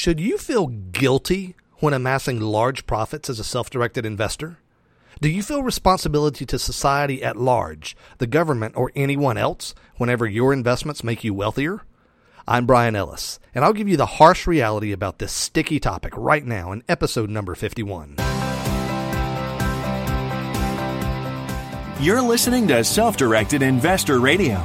Should you feel guilty when amassing large profits as a self directed investor? Do you feel responsibility to society at large, the government, or anyone else whenever your investments make you wealthier? I'm Brian Ellis, and I'll give you the harsh reality about this sticky topic right now in episode number 51. You're listening to Self Directed Investor Radio,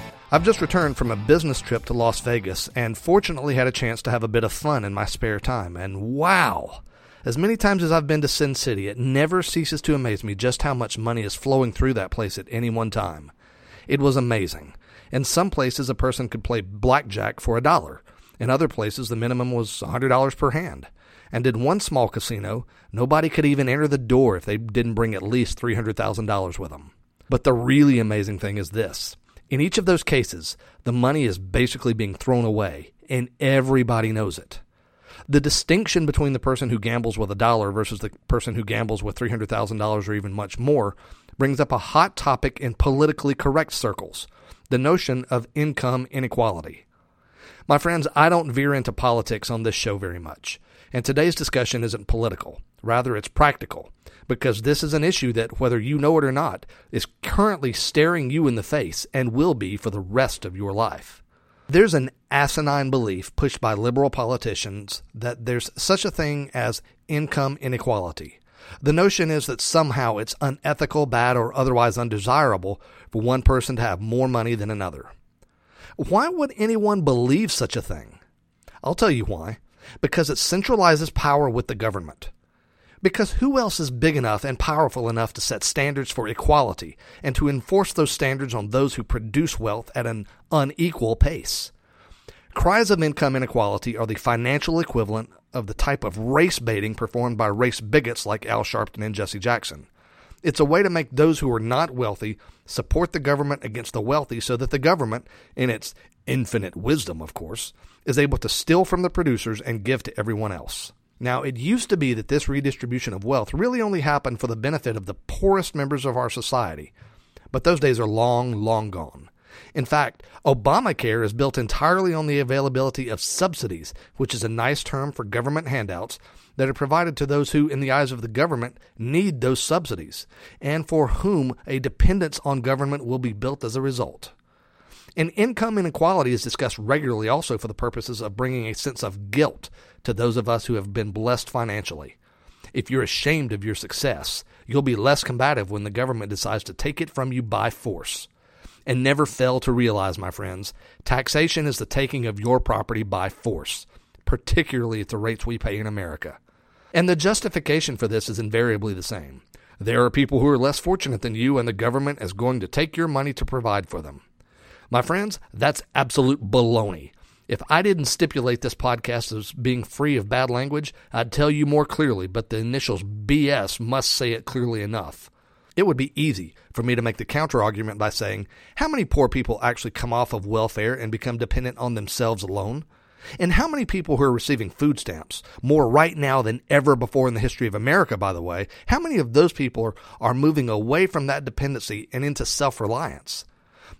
I've just returned from a business trip to Las Vegas and fortunately had a chance to have a bit of fun in my spare time. And wow! As many times as I've been to Sin City, it never ceases to amaze me just how much money is flowing through that place at any one time. It was amazing. In some places, a person could play blackjack for a dollar. In other places, the minimum was $100 per hand. And in one small casino, nobody could even enter the door if they didn't bring at least $300,000 with them. But the really amazing thing is this. In each of those cases, the money is basically being thrown away, and everybody knows it. The distinction between the person who gambles with a dollar versus the person who gambles with $300,000 or even much more brings up a hot topic in politically correct circles the notion of income inequality. My friends, I don't veer into politics on this show very much, and today's discussion isn't political. Rather, it's practical because this is an issue that, whether you know it or not, is currently staring you in the face and will be for the rest of your life. There's an asinine belief pushed by liberal politicians that there's such a thing as income inequality. The notion is that somehow it's unethical, bad, or otherwise undesirable for one person to have more money than another. Why would anyone believe such a thing? I'll tell you why. Because it centralizes power with the government. Because who else is big enough and powerful enough to set standards for equality and to enforce those standards on those who produce wealth at an unequal pace? Cries of income inequality are the financial equivalent of the type of race baiting performed by race bigots like Al Sharpton and Jesse Jackson. It's a way to make those who are not wealthy support the government against the wealthy so that the government, in its infinite wisdom, of course, is able to steal from the producers and give to everyone else. Now, it used to be that this redistribution of wealth really only happened for the benefit of the poorest members of our society. But those days are long, long gone. In fact, Obamacare is built entirely on the availability of subsidies, which is a nice term for government handouts that are provided to those who, in the eyes of the government, need those subsidies, and for whom a dependence on government will be built as a result. And income inequality is discussed regularly also for the purposes of bringing a sense of guilt to those of us who have been blessed financially. If you're ashamed of your success, you'll be less combative when the government decides to take it from you by force. And never fail to realize, my friends, taxation is the taking of your property by force, particularly at the rates we pay in America. And the justification for this is invariably the same. There are people who are less fortunate than you, and the government is going to take your money to provide for them. My friends, that's absolute baloney. If I didn't stipulate this podcast as being free of bad language, I'd tell you more clearly, but the initials BS must say it clearly enough. It would be easy for me to make the counter argument by saying, how many poor people actually come off of welfare and become dependent on themselves alone? And how many people who are receiving food stamps, more right now than ever before in the history of America, by the way, how many of those people are, are moving away from that dependency and into self reliance?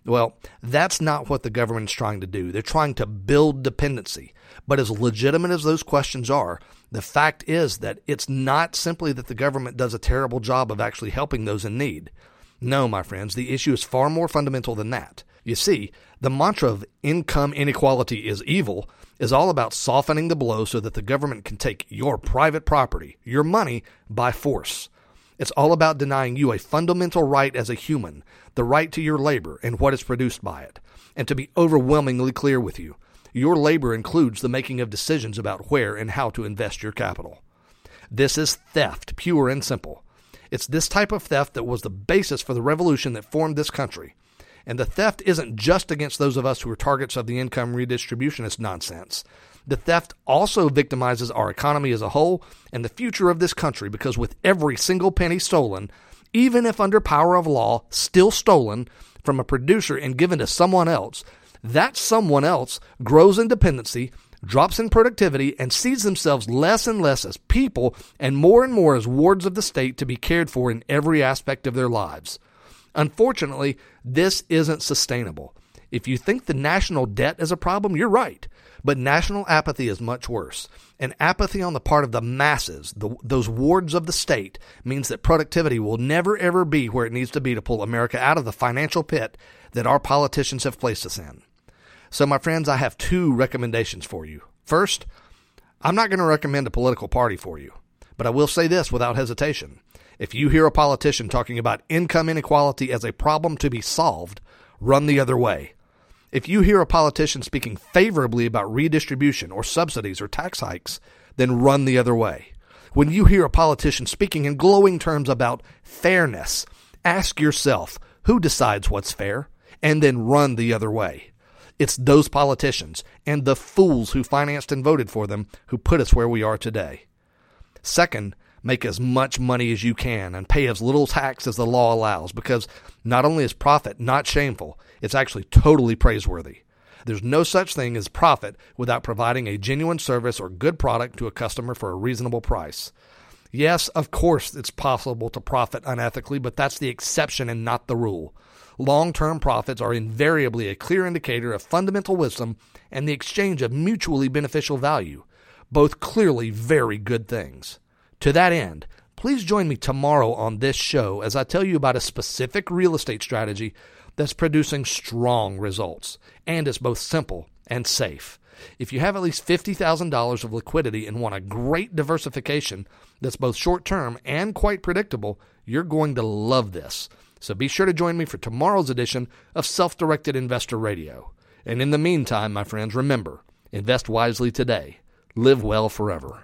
Well, that's not what the government's trying to do. They're trying to build dependency. But as legitimate as those questions are, the fact is that it's not simply that the government does a terrible job of actually helping those in need. No, my friends, the issue is far more fundamental than that. You see, the mantra of income inequality is evil is all about softening the blow so that the government can take your private property, your money, by force. It's all about denying you a fundamental right as a human, the right to your labor and what is produced by it. And to be overwhelmingly clear with you, your labor includes the making of decisions about where and how to invest your capital. This is theft, pure and simple. It's this type of theft that was the basis for the revolution that formed this country. And the theft isn't just against those of us who are targets of the income redistributionist nonsense. The theft also victimizes our economy as a whole and the future of this country because with every single penny stolen, even if under power of law, still stolen from a producer and given to someone else, that someone else grows in dependency, drops in productivity, and sees themselves less and less as people and more and more as wards of the state to be cared for in every aspect of their lives. Unfortunately, this isn't sustainable. If you think the national debt is a problem, you're right. But national apathy is much worse. And apathy on the part of the masses, the, those wards of the state, means that productivity will never ever be where it needs to be to pull America out of the financial pit that our politicians have placed us in. So, my friends, I have two recommendations for you. First, I'm not going to recommend a political party for you, but I will say this without hesitation. If you hear a politician talking about income inequality as a problem to be solved, run the other way. If you hear a politician speaking favorably about redistribution or subsidies or tax hikes, then run the other way. When you hear a politician speaking in glowing terms about fairness, ask yourself who decides what's fair, and then run the other way. It's those politicians and the fools who financed and voted for them who put us where we are today. Second, make as much money as you can and pay as little tax as the law allows because not only is profit not shameful, it's actually totally praiseworthy. There's no such thing as profit without providing a genuine service or good product to a customer for a reasonable price. Yes, of course, it's possible to profit unethically, but that's the exception and not the rule. Long term profits are invariably a clear indicator of fundamental wisdom and the exchange of mutually beneficial value, both clearly very good things. To that end, please join me tomorrow on this show as I tell you about a specific real estate strategy that's producing strong results and is both simple and safe. If you have at least $50,000 of liquidity and want a great diversification that's both short term and quite predictable, you're going to love this. So be sure to join me for tomorrow's edition of Self Directed Investor Radio. And in the meantime, my friends, remember invest wisely today, live well forever.